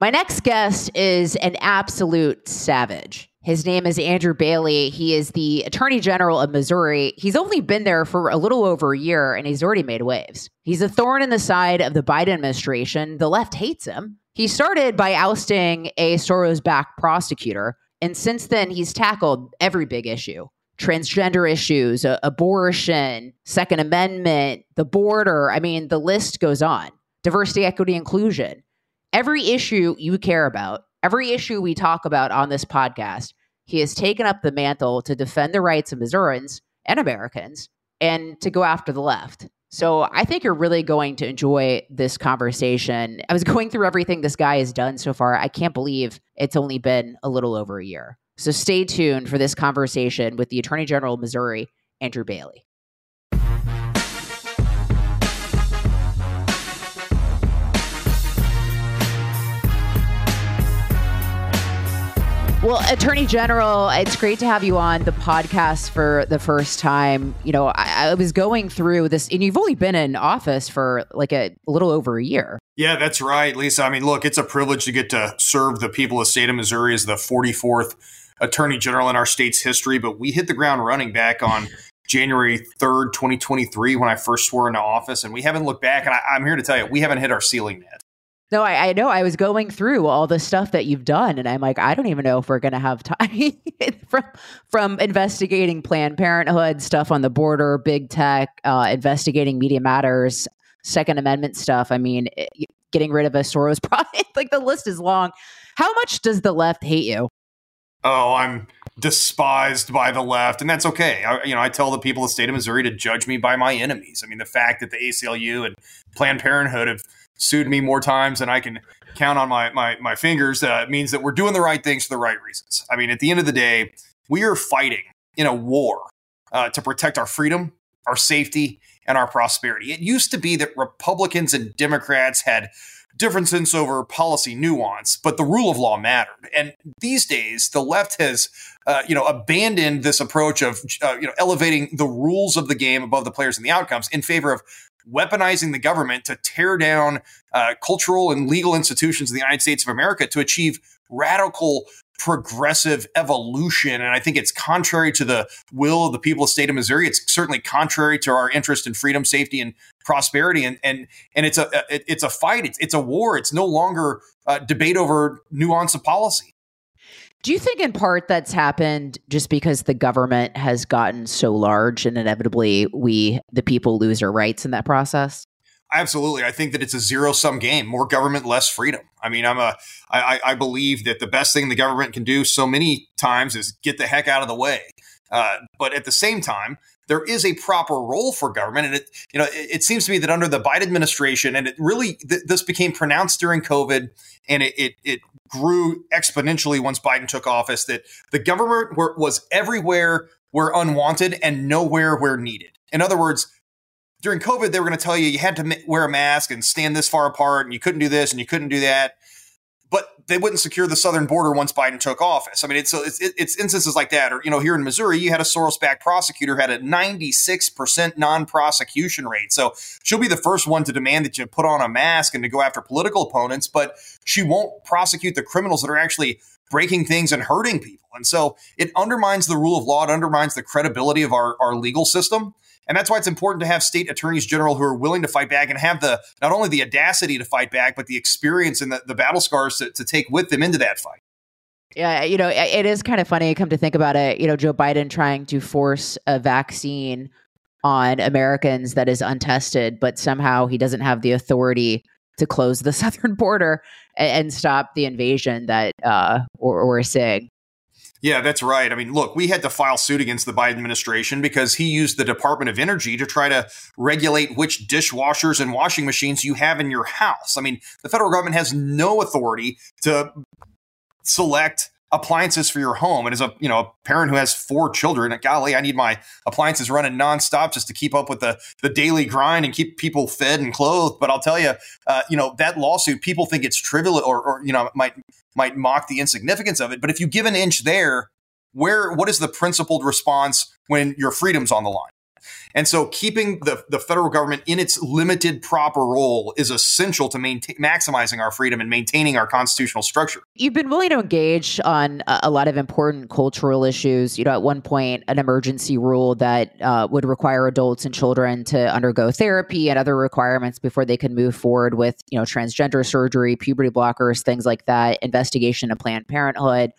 My next guest is an absolute savage. His name is Andrew Bailey. He is the Attorney General of Missouri. He's only been there for a little over a year and he's already made waves. He's a thorn in the side of the Biden administration. The left hates him. He started by ousting a Soros backed prosecutor, and since then, he's tackled every big issue transgender issues, abortion, Second Amendment, the border. I mean, the list goes on. Diversity, equity, inclusion every issue you care about, every issue we talk about on this podcast, he has taken up the mantle to defend the rights of Missourians and Americans and to go after the left. So I think you're really going to enjoy this conversation. I was going through everything this guy has done so far. I can't believe it's only been a little over a year. So stay tuned for this conversation with the Attorney General of Missouri, Andrew Bailey. Well, Attorney General, it's great to have you on the podcast for the first time. You know, I, I, was going through this, and you've only been in office for like a, a, little over a year. Yeah, that's right, Lisa. I mean, look, it's a privilege to get to serve the people of the state of Missouri as the 44th Attorney General in our state's history, but we hit the ground running back on January 3rd, 2023, when I first swore into office, and we haven't looked back. And I, I'm here to tell you, we haven't hit our ceiling yet. No, I, I, know. I was going through all the stuff that you've done, and I'm like, I don't even know if we're going to have time from from investigating Planned Parenthood stuff on the border, big tech, uh, investigating Media Matters, Second Amendment stuff. I mean, it, eh, getting rid of a Soros project. like the list is long. How much does the left hate you? Oh, I'm despised by the left, and that's okay. I, you know, I tell the people of the state of Missouri to judge me by my enemies. I mean, the fact that the ACLU and Planned Parenthood have sued me more times than I can count on my my, my fingers uh, means that we're doing the right things for the right reasons. I mean, at the end of the day, we are fighting in a war uh, to protect our freedom, our safety, and our prosperity. It used to be that Republicans and Democrats had differences over policy nuance, but the rule of law mattered. And these days, the left has, uh, you know, abandoned this approach of, uh, you know, elevating the rules of the game above the players and the outcomes in favor of weaponizing the government to tear down uh, cultural and legal institutions in the United States of America to achieve radical progressive evolution. And I think it's contrary to the will of the people of the state of Missouri. It's certainly contrary to our interest in freedom, safety, and prosperity. And and and it's a it's a fight. It's it's a war. It's no longer a debate over nuance of policy. Do you think, in part, that's happened just because the government has gotten so large and inevitably we, the people, lose our rights in that process? Absolutely. I think that it's a zero sum game. More government, less freedom. I mean, I'm a, I, I believe that the best thing the government can do so many times is get the heck out of the way. Uh, but at the same time, there is a proper role for government, and it, you know, it, it seems to me that under the Biden administration, and it really th- this became pronounced during COVID, and it, it, it grew exponentially once Biden took office that the government were, was everywhere where unwanted and nowhere where needed. In other words, during COVID, they were going to tell you you had to wear a mask and stand this far apart, and you couldn't do this and you couldn't do that. But they wouldn't secure the southern border once Biden took office. I mean, it's it's, it's instances like that. Or you know, here in Missouri, you had a Soros-backed prosecutor had a 96% non-prosecution rate. So she'll be the first one to demand that you put on a mask and to go after political opponents, but she won't prosecute the criminals that are actually breaking things and hurting people. And so it undermines the rule of law. It undermines the credibility of our, our legal system. And that's why it's important to have state attorneys general who are willing to fight back and have the not only the audacity to fight back, but the experience and the, the battle scars to, to take with them into that fight. Yeah, you know, it is kind of funny. Come to think about it, you know, Joe Biden trying to force a vaccine on Americans that is untested, but somehow he doesn't have the authority to close the southern border and, and stop the invasion that uh, we're, we're seeing. Yeah, that's right. I mean, look, we had to file suit against the Biden administration because he used the Department of Energy to try to regulate which dishwashers and washing machines you have in your house. I mean, the federal government has no authority to select appliances for your home. And as a you know a parent who has four children, golly, I need my appliances running nonstop just to keep up with the the daily grind and keep people fed and clothed. But I'll tell you, uh, you know that lawsuit, people think it's trivial or, or you know might might mock the insignificance of it. But if you give an inch there, where what is the principled response when your freedom's on the line? And so keeping the, the federal government in its limited proper role is essential to maintain maximizing our freedom and maintaining our constitutional structure. You've been willing to engage on a, lot of important cultural issues. You know, at one point, an emergency rule that uh, would require adults and children to undergo therapy and other requirements before they could move forward with, you know, transgender surgery, puberty blockers, things like that, investigation of Planned Parenthood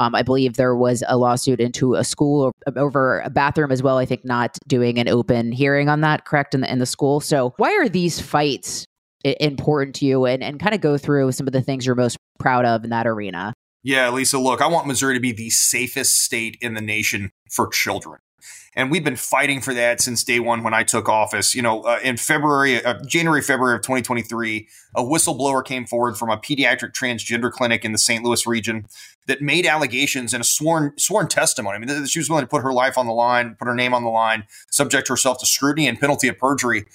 um, I believe there was a lawsuit into a school over a bathroom as well. I think not doing an open hearing on that, correct, in the, in the school. So, why are these fights important to you and, and kind of go through some of the things you're most proud of in that arena? Yeah, Lisa, look, I want Missouri to be the safest state in the nation for children. And we've been fighting for that since day one when I took office. You know, uh, in February, uh, January, February of 2023, a whistleblower came forward from a pediatric transgender clinic in the St. Louis region that made allegations in a sworn sworn testimony. I mean, she was willing to put her life on the line, put her name on the line, subject herself to scrutiny and penalty of perjury.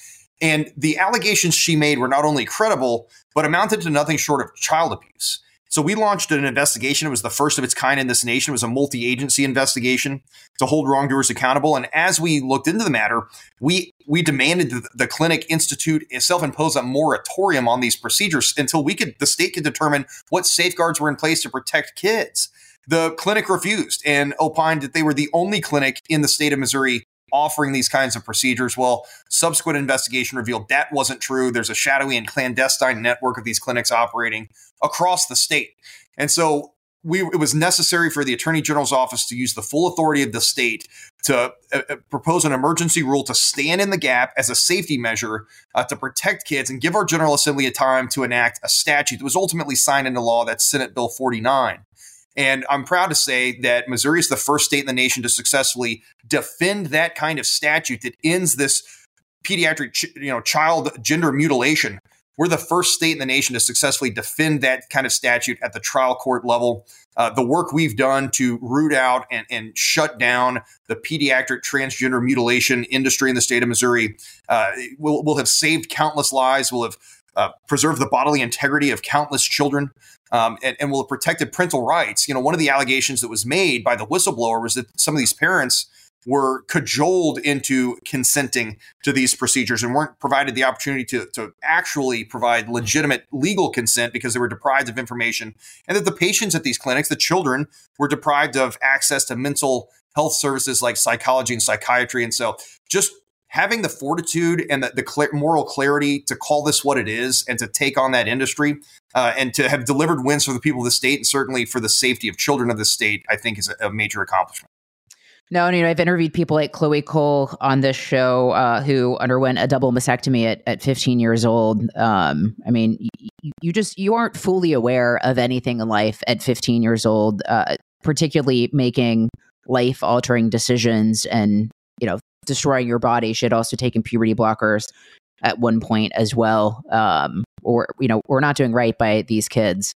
And the allegations she made were not only credible, but amounted to nothing short of child abuse. So we launched an investigation. It was the first of its kind in this nation. It was a multi-agency investigation to hold wrongdoers accountable. And as we looked into the matter, we we demanded that the clinic institute self-impose a moratorium on these procedures until we could the state could determine what safeguards were in place to protect kids. The clinic refused and opined that they were the only clinic in the state of Missouri offering these kinds of procedures. Well, subsequent investigation revealed that wasn't true. There's a shadowy and clandestine network of these clinics operating across the state. And so we, it was necessary for the attorney general's office to use the full authority of the state to uh, uh, propose an emergency rule to stand in the gap as a safety measure uh, to protect kids and give our general assembly a time to enact a statute that was ultimately signed into law that's senate bill 49 and I'm proud to say that Missouri is the first state in the nation to successfully defend that kind of statute that ends this pediatric, you know, child gender mutilation. We're the first state in the nation to successfully defend that kind of statute at the trial court level. Uh, the work we've done to root out and, and, shut down the pediatric transgender mutilation industry in the state of Missouri uh, will, will have saved countless lives, will have uh, preserved the bodily integrity of countless children um, and, and will have protected parental rights. You know, one of the allegations that was made by the whistleblower was that some of these parents were cajoled into consenting to these procedures and weren't provided the opportunity to, to actually provide legitimate legal consent because they were deprived of information. And that the patients at these clinics, the children, were deprived of access to mental health services like psychology and psychiatry. And so just having the fortitude and the, the cl- moral clarity to call this what it is and to take on that industry uh, and to have delivered wins for the people of the state and certainly for the safety of children of the state, I think is a, a major accomplishment. No, and, you I've interviewed people like Chloe Cole on this show uh, who underwent a double mastectomy at, at 15 years old. Um, I mean, y- you just you aren't fully aware of anything in life at 15 years old, uh, particularly making life altering decisions and you destroying your body. She had also taken puberty blockers at one point as well. Um, or, you know, we're not doing right by these kids.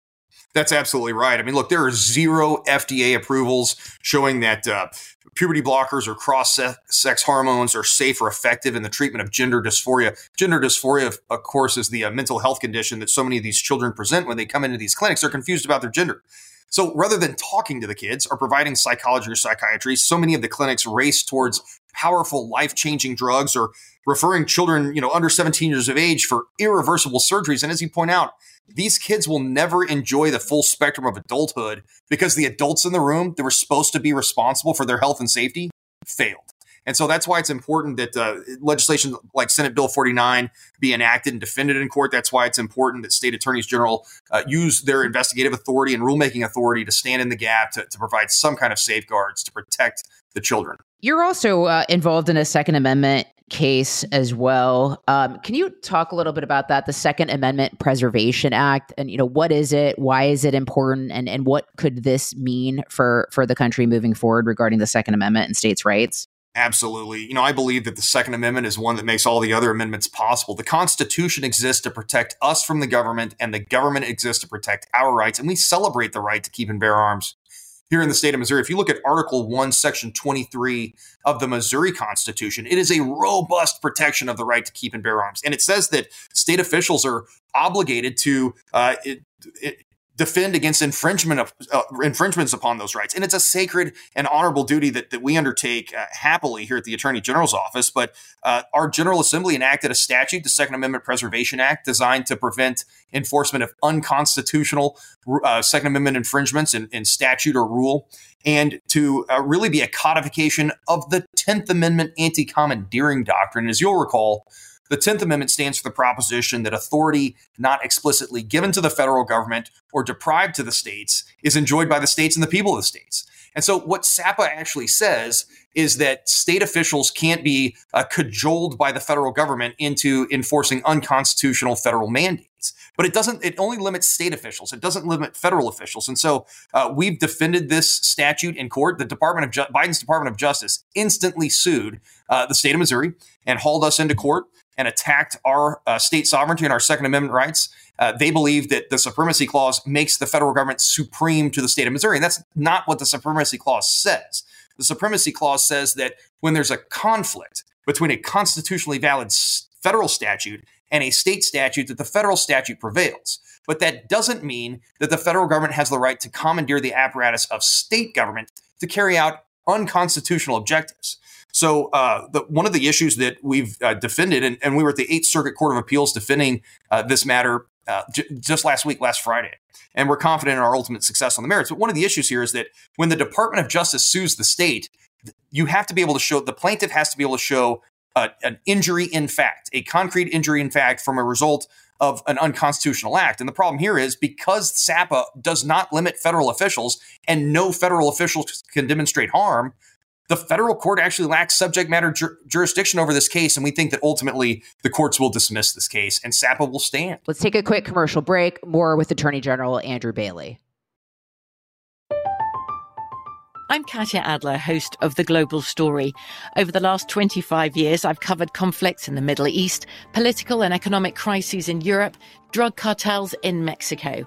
That's absolutely right. I mean, look, there are zero FDA approvals showing that uh, puberty blockers or cross sex hormones are safe or effective in the treatment of gender dysphoria. Gender dysphoria, of course, is the uh, mental health condition that so many of these children present when they come into these clinics. They're confused about their gender. So rather than talking to the kids or providing psychology or psychiatry, so many of the clinics race towards powerful life-changing drugs or referring children, you know, under 17 years of age for irreversible surgeries. And as you point out, these kids will never enjoy the full spectrum of adulthood because the adults in the room that were supposed to be responsible for their health and safety failed. And so that's why it's important that uh, legislation like Senate Bill 49 be enacted and defended in court. That's why it's important that state attorneys general uh, use their investigative authority and rulemaking authority to stand in the gap to, to provide some kind of safeguards to protect the children. You're also uh, involved in a Second Amendment case as well. Um, can you talk a little bit about that, the Second Amendment Preservation Act, and you know what is it, why is it important, and and what could this mean for for the country moving forward regarding the Second Amendment and states' rights? Absolutely. You know, I believe that the Second Amendment is one that makes all the other amendments possible. The Constitution exists to protect us from the government, and the government exists to protect our rights. And we celebrate the right to keep and bear arms here in the state of Missouri. If you look at Article 1, Section 23 of the Missouri Constitution, it is a robust protection of the right to keep and bear arms. And it says that state officials are obligated to uh, it, it, defend against infringement of uh, infringements upon those rights. And it's a sacred and honorable duty that, that we undertake uh, happily here at the Attorney General's office. But uh, our General Assembly enacted a statute, the Second Amendment Preservation Act, designed to prevent enforcement of unconstitutional uh, Second Amendment infringements in, in, statute or rule, and to uh, really be a codification of the Tenth Amendment anti-commandeering doctrine. As you'll recall, the 10th Amendment stands for the proposition that authority not explicitly given to the federal government or deprived to the states is enjoyed by the states and the people of the states. And so, what SAPA actually says is that state officials can't be uh, cajoled by the federal government into enforcing unconstitutional federal mandates. But it doesn't, it only limits state officials. It doesn't limit federal officials. And so uh, we've defended this statute in court. The Department of Ju- Biden's Department of Justice instantly sued uh, the state of Missouri and hauled us into court and attacked our uh, state sovereignty and our Second Amendment rights. Uh, they believe that the Supremacy Clause makes the federal government supreme to the state of Missouri. And that's not what the Supremacy Clause says. The Supremacy Clause says that when there's a conflict between a constitutionally valid federal statute and a state statute, that the federal statute prevails. But that doesn't mean that the federal government has the right to commandeer the apparatus of state government to carry out unconstitutional objectives. So uh, the, one of the issues that we've uh, defended, and, and, we were at the Eighth Circuit Court of Appeals defending uh, this matter uh, j- just last week, last Friday, and we're confident in our ultimate success on the merits. But one of the issues here is that when the Department of Justice sues the state, you have to be able to show the plaintiff has to be able to show uh, an injury in fact, a concrete injury in fact from a result of an unconstitutional act. And the problem here is because SAPA does not limit federal officials and no federal officials can demonstrate harm, the federal court actually lacks subject matter jur- jurisdiction over this case. And we think that ultimately the courts will dismiss this case and SAPA will stand. Let's take a quick commercial break. More with Attorney General Andrew Bailey. I'm Katya Adler, host of The Global Story. Over the last 25 years, I've covered conflicts in the Middle East, political and economic crises in Europe, drug cartels in Mexico.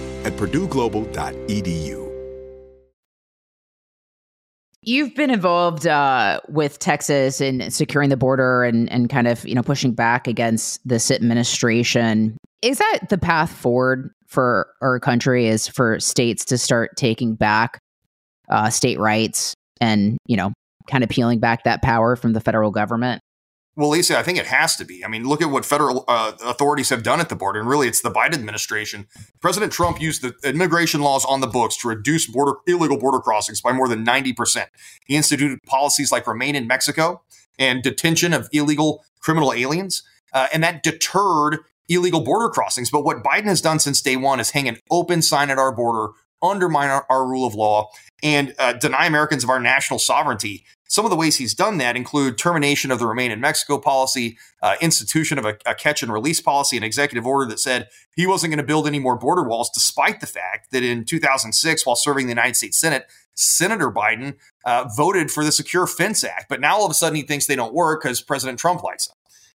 at purdueglobal.edu. You've been involved uh, with Texas in securing the border and, and kind of you know pushing back against this administration. Is that the path forward for our country? Is for states to start taking back uh, state rights and you know kind of peeling back that power from the federal government? Well, Lisa, I think it has to be. I mean, look at what federal uh, authorities have done at the border, and really, it's the Biden administration. President Trump used the immigration laws on the books to reduce border illegal border crossings by more than ninety percent. He instituted policies like Remain in Mexico and detention of illegal criminal aliens, uh, and that deterred illegal border crossings. But what Biden has done since day one is hang an open sign at our border, undermine our, our rule of law, and uh, deny Americans of our national sovereignty. Some of the ways he's done that include termination of the Remain in Mexico policy, uh, institution of a, a, catch and release policy, an executive order that said he wasn't going to build any more border walls, despite the fact that in 2006, while serving the United States Senate, Senator Biden uh, voted for the Secure Fence Act. But now all of a sudden he thinks they don't work because President Trump likes them.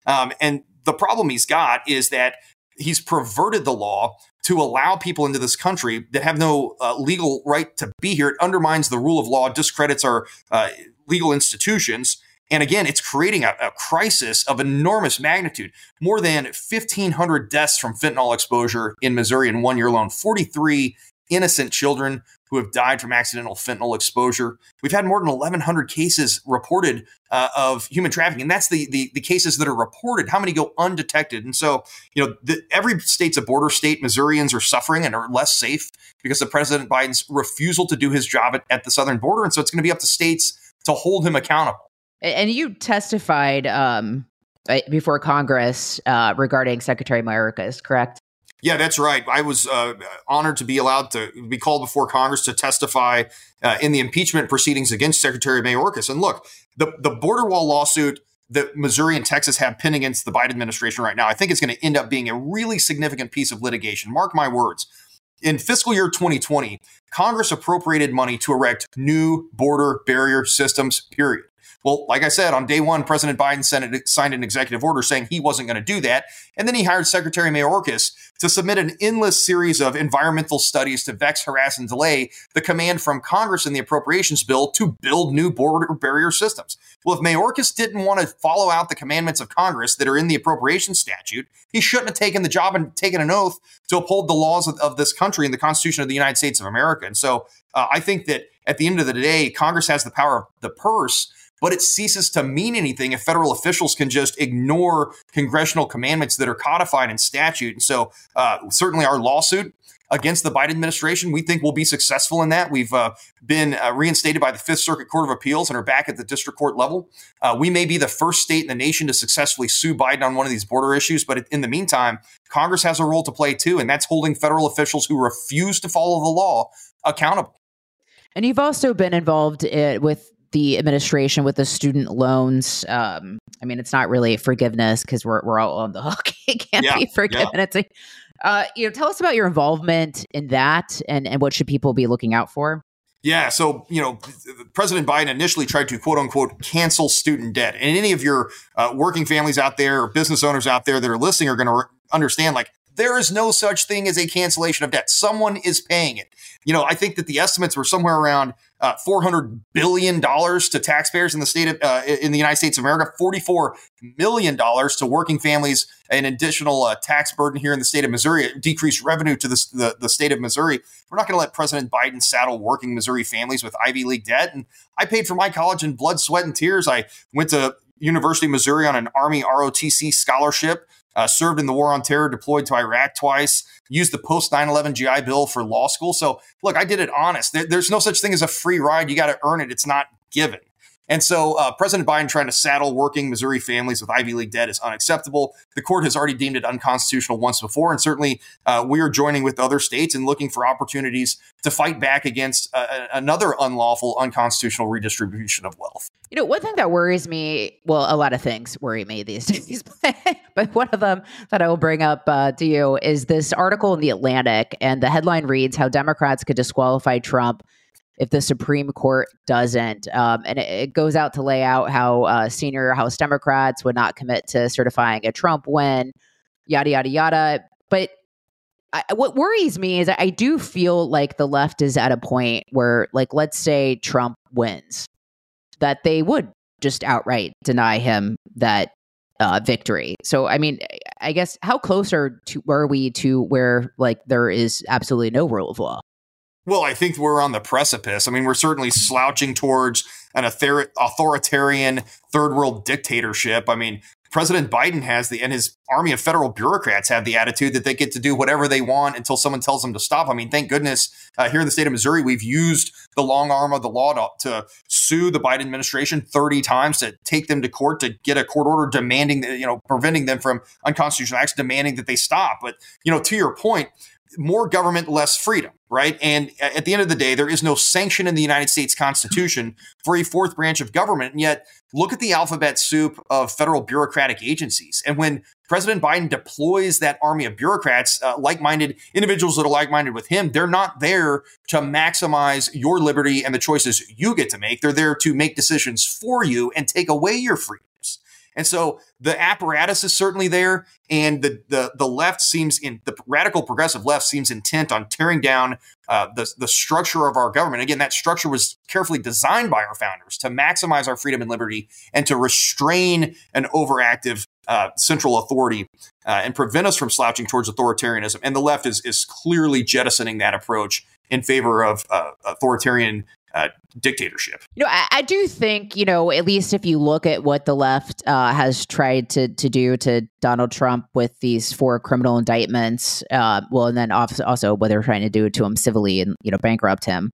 Um, and the problem he's got is that he's perverted the law to allow people into this country that have no uh, legal right to be here. It undermines the rule of law, discredits our uh, legal institutions. And again, it's creating a, a, crisis of enormous magnitude. More than 1,500 deaths from fentanyl exposure in Missouri in one year alone, 43 innocent children who have died from accidental fentanyl exposure. We've had more than 1,100 cases reported uh, of human trafficking, and that's the, the, the cases that are reported. How many go undetected? And so, you know, the, every state's a border state. Missourians are suffering and are less safe because of President Biden's refusal to do his job at, at the southern border. And so, it's going to be up to states to hold him accountable. And you testified um, before Congress uh, regarding Secretary Mayorkas, correct? Yeah, that's right. I was uh, honored to be allowed to be called before Congress to testify uh, in the impeachment proceedings against Secretary Mayorkas. And look, the, the border wall lawsuit that Missouri and Texas have pinned against the Biden administration right now, I think it's going to end up being a really significant piece of litigation. Mark my words. In fiscal year 2020, Congress appropriated money to erect new border barrier systems, period. Well, like I said, on day one, President Biden signed an executive order saying he wasn't going to do that. And then he hired Secretary Mayorkas to submit an endless series of environmental studies to vex, harass, and delay the command from Congress in the appropriations bill to build new border barrier systems. Well, if Mayorkas didn't want to follow out the commandments of Congress that are in the appropriations statute, he shouldn't have taken the job and taken an oath to uphold the laws of, of this country and the Constitution of the United States of America. And so uh, I think that at the end of the day, Congress has the power of the purse but it ceases to mean anything if federal officials can just ignore congressional commandments that are codified in statute. And so, uh, certainly, our lawsuit against the Biden administration, we think will be successful in that. We've uh, been uh, reinstated by the Fifth Circuit Court of Appeals and are back at the district court level. Uh, we may be the first state in the nation to successfully sue Biden on one of these border issues, but in the meantime, Congress has a role to play too, and that's holding federal officials who refuse to follow the law accountable. And you've also been involved in, uh, with the administration with the student loans. Um, I mean, it's not really forgiveness because we're we're all on the hook. it can't yeah, be forgiven. Yeah. It's a, uh, you know, tell us about your involvement in that, and and what should people be looking out for? Yeah, so you know, President Biden initially tried to quote unquote cancel student debt, and any of your uh, working families out there or business owners out there that are listening are going to re- understand like there is no such thing as a cancellation of debt. Someone is paying it. You know, I think that the estimates were somewhere around uh, 400 billion dollars to taxpayers in the state of uh, in the United States of America, 44 million dollars to working families, an additional uh, tax burden here in the state of Missouri, decreased revenue to the, the, the state of Missouri. We're not going to let President Biden saddle working Missouri families with Ivy League debt. And I paid for my college in blood, sweat, and tears. I went to University of Missouri on an Army ROTC scholarship uh, served in the war on terror, deployed to Iraq twice, used the post 9 11 GI Bill for law school. So, look, I did it honest. There, there's no such thing as a free ride. You got to earn it. It's not given. And so uh, President Biden trying to saddle working Missouri families with Ivy League debt is unacceptable. The court has already deemed it unconstitutional once before. And certainly uh, we are joining with other states and looking for opportunities to fight back against uh, another unlawful, unconstitutional redistribution of wealth. You know, one thing that worries me, well, a lot of things worry me these days, but one of them that I will bring up uh, to you is this article in The Atlantic. And the headline reads How Democrats Could Disqualify Trump if the Supreme Court doesn't. Um, and it, it, goes out to lay out how uh, senior House Democrats would not commit to certifying a Trump win, yada, yada, yada. But I, what worries me is I do feel like the left is at a point where, like, let's say Trump wins, that they would just outright deny him that uh, victory. So, I mean, I guess how close are, to, are we to where, like, there is absolutely no rule of law? Well, I think we're on the precipice. I mean, we're certainly slouching towards an authoritarian third world dictatorship. I mean, President Biden has the, and his army of federal bureaucrats have the attitude that they get to do whatever they want until someone tells them to stop. I mean, thank goodness uh, here in the state of Missouri, we've used the long arm of the law to, to, sue the Biden administration 30 times to take them to court to get a court order demanding, you know, preventing them from unconstitutional acts, demanding that they stop. But, you know, to your point, more government, less freedom, right? And at the end of the day, there is no sanction in the United States Constitution for a fourth branch of government. And yet, look at the alphabet soup of federal bureaucratic agencies. And when President Biden deploys that army of bureaucrats, uh, like minded individuals that are like minded with him, they're not there to maximize your liberty and the choices you get to make. They're there to make decisions for you and take away your freedom. And so the apparatus is certainly there, and the the the left seems in the radical progressive left seems intent on tearing down uh, the the structure of our government. Again, that structure was carefully designed by our founders to maximize our freedom and liberty and to restrain an overactive uh, central authority uh, and prevent us from slouching towards authoritarianism. And the left is is clearly jettisoning that approach in favor of uh, authoritarian uh, dictatorship. You know, I, I, do think you know at least if you look at what the left uh, has tried to to do to Donald Trump with these four criminal indictments, uh, well, and then also what they're trying to do to him civilly and you know bankrupt him.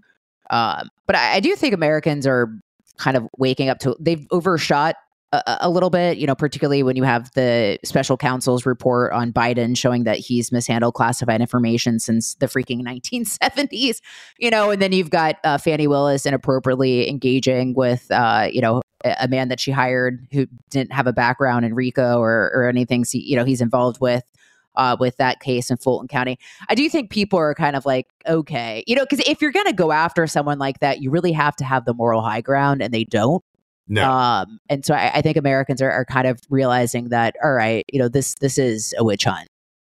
Um, but I, I do think Americans are kind of waking up to they've overshot a, little bit, you know, particularly when you have the special counsel's report on Biden showing that he's mishandled classified information since the freaking 1970s, you know, and then you've got uh, Fani Willis inappropriately engaging with, uh, you know, a man that she hired who didn't have a background in RICO or, or anything, so, you know, he's involved with. Uh, with that case in Fulton County, I do think people are kind of like, okay, you know, because if you're going to go after someone like that, you really have to have the moral high ground, and they don't. No. Um, and so I, I think Americans are, are kind of realizing that, all right, you know, this this is a witch hunt.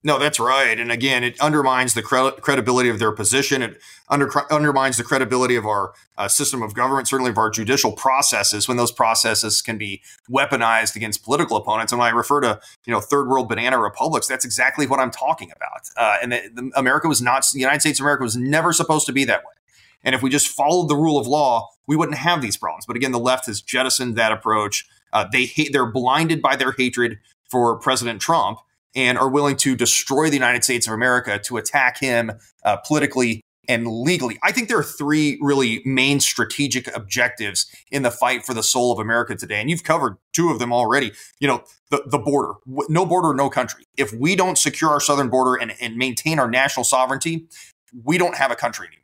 No, that's right. And again, it undermines the cre- credibility of their position. It under- undermines the credibility of our uh, system of government, certainly of our judicial processes, when those processes can be weaponized against political opponents. And when I refer to, you know, third world banana republics, that's exactly what I'm talking about. Uh, and the, the America was not, the United States of America was never supposed to be that way. And if we just followed the rule of law, we wouldn't have these problems. But again, the left has jettisoned that approach. Uh, they hate, they're blinded by their hatred for President Trump and are willing to destroy the United States of America to attack him uh, politically and legally. I think there are three really main strategic objectives in the fight for the soul of America today. And you've covered two of them already. You know, the, the border, no border, no country. If we don't secure our southern border and, and maintain our national sovereignty, we don't have a country anymore.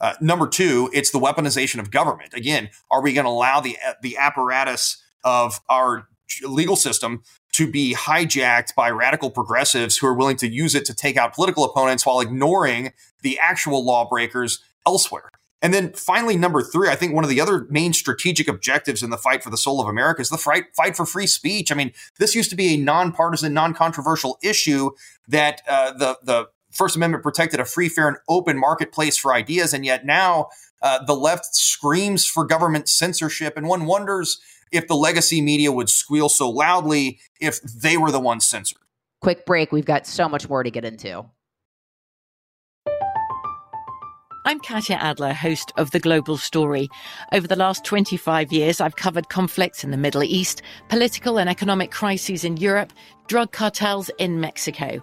Uh, number two, it's the weaponization of government. Again, are we going to allow the the apparatus of our legal system to be hijacked by radical progressives who are willing to use it to take out political opponents while ignoring the actual lawbreakers elsewhere? And then finally, number three, I think one of the other main strategic objectives in the fight for the soul of America is the fight, fight for free speech. I mean, this used to be a nonpartisan, non-controversial issue that uh, the the First Amendment protected a free, fair, and open marketplace for ideas, and yet now uh, the left screams for government censorship, and one wonders if the legacy media would squeal so loudly if they were the ones censored. Quick break. We've got so much more to get into. I'm Katya Adler, host of The Global Story. Over the last 25 years, I've covered conflicts in the Middle East, political and economic crises in Europe, drug cartels in Mexico.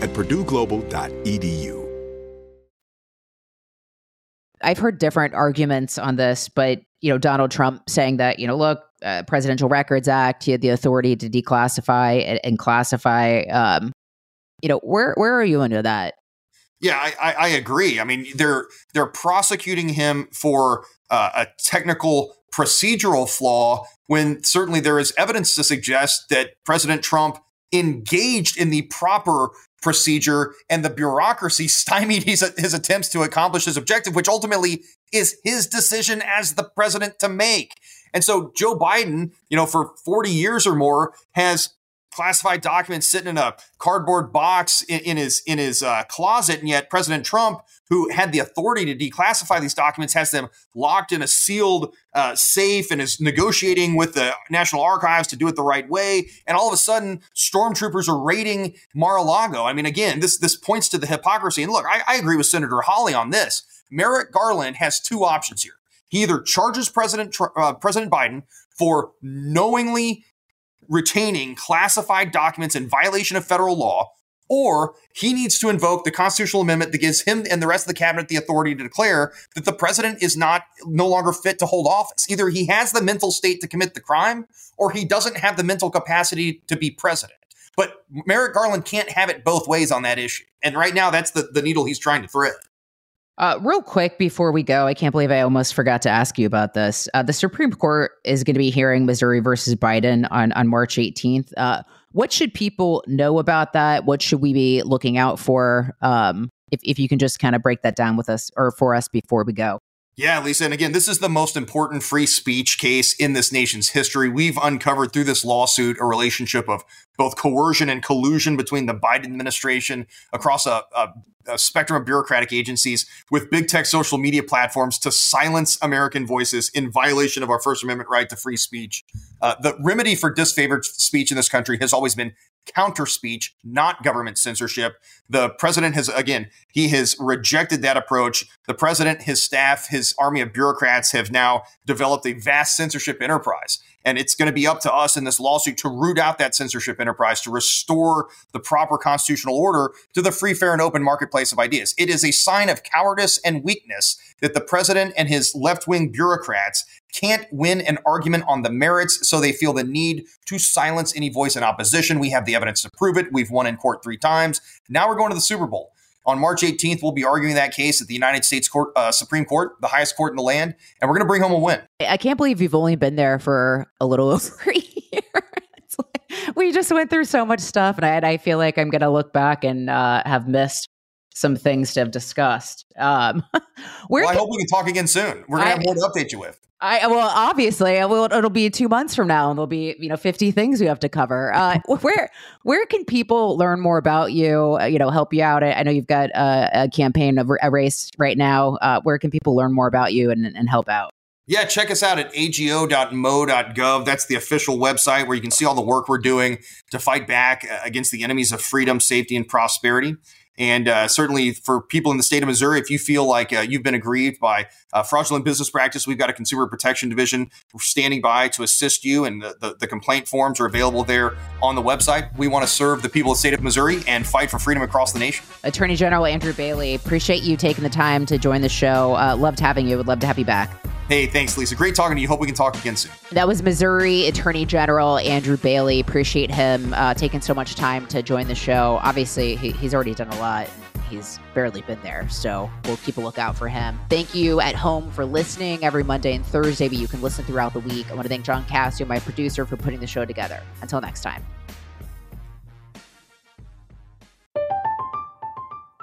at purdueglobal.edu. I've heard different arguments on this, but you know, Donald Trump saying that you know, look, uh, Presidential Records Act, he had the authority to declassify and, and classify. Um, you know, where where are you into that? Yeah, I, I, I agree. I mean, they're they're prosecuting him for uh, a technical procedural flaw when certainly there is evidence to suggest that President Trump engaged in the proper procedure and the bureaucracy stymied his, his attempts to accomplish his objective, which ultimately is his decision as the president to make. And so Joe Biden, you know, for 40 years or more has classified documents sitting in a cardboard box in, in his in his uh, closet, and yet President Trump, who had the authority to declassify these documents, has them locked in a sealed uh, safe and is negotiating with the National Archives to do it the right way. And all of a sudden, stormtroopers are raiding Mar-a-Lago. I mean, again, this this points to the hypocrisy. And look, I, I agree with Senator Hawley on this. Merrick Garland has two options here. He either charges President uh, President Biden for knowingly retaining classified documents in violation of federal law, or he needs to invoke the constitutional amendment that gives him and the rest of the cabinet the authority to declare that the president is not no longer fit to hold office. Either he has the mental state to commit the crime, or he doesn't have the mental capacity to be president. But Merrick Garland can't have it both ways on that issue. And right now, that's the, the needle he's trying to thread. Uh, real quick before we go, I can't believe I almost forgot to ask you about this. Uh, the Supreme Court is going to be hearing Missouri versus Biden on, on March 18th. Uh, what should people know about that? What should we be looking out for? Um, if, if you can just kind of break that down with us or for us before we go. Yeah, Lisa. And again, this is the most important free speech case in this nation's history. We've uncovered through this lawsuit a relationship of both coercion and collusion between the Biden administration across a, a, a, spectrum of bureaucratic agencies with big tech social media platforms to silence American voices in violation of our First Amendment right to free speech. Uh, the remedy for disfavored speech in this country has always been counter speech, not government censorship. The president has, again, he has rejected that approach. The president, his staff, his army of bureaucrats have now developed a vast censorship enterprise. And it's going to be up to us in this lawsuit to root out that censorship enterprise, to restore the proper constitutional order to the free, fair, and open marketplace of ideas. It is a sign of cowardice and weakness that the president and his left wing bureaucrats can't win an argument on the merits, so they feel the need to silence any voice in opposition. We have the evidence to prove it. We've won in court three times. Now we're going to the Super Bowl. On March 18th, we'll be arguing that case at the United States court, uh, Supreme Court, the highest court in the land, and we're going to bring home a win. I can't believe you've only been there for a little over a year. We just went through so much stuff, and I, I feel like I'm going to look back and uh, have missed some things to have discussed. Um, where well, I hope we can talk again soon. We're going to have more to update you with. I well, obviously, will, it'll be two months from now, and there'll be you know fifty things we have to cover. Uh, where where can people learn more about you? Uh, you know, help you out. I, I know you've got a, a, campaign of a race right now. Uh, where can people learn more about you and, and help out? Yeah, check us out at ago.mo.gov. That's the official website where you can see all the work we're doing to fight back uh, against the enemies of freedom, safety, and prosperity. And uh, certainly for people in the state of Missouri, if you feel like uh, you've been aggrieved by uh, fraudulent business practice, we've got a consumer protection division standing by to assist you. And the, the, the complaint forms are available there on the website. We want to serve the people of the state of Missouri and fight for freedom across the nation. Attorney General Andrew Bailey, appreciate you taking the time to join the show. Uh, loved having you. Would love to have you back. Hey, thanks, Lisa. Great talking to you. Hope we can talk again soon. That was Missouri Attorney General Andrew Bailey. Appreciate him uh, taking so much time to join the show. Obviously, he, he's already done a lot. He's barely been there, so we'll keep a lookout for him. Thank you at home for listening every Monday and Thursday, but you can listen throughout the week. I want to thank John Cassio, my producer, for putting the show together. Until next time.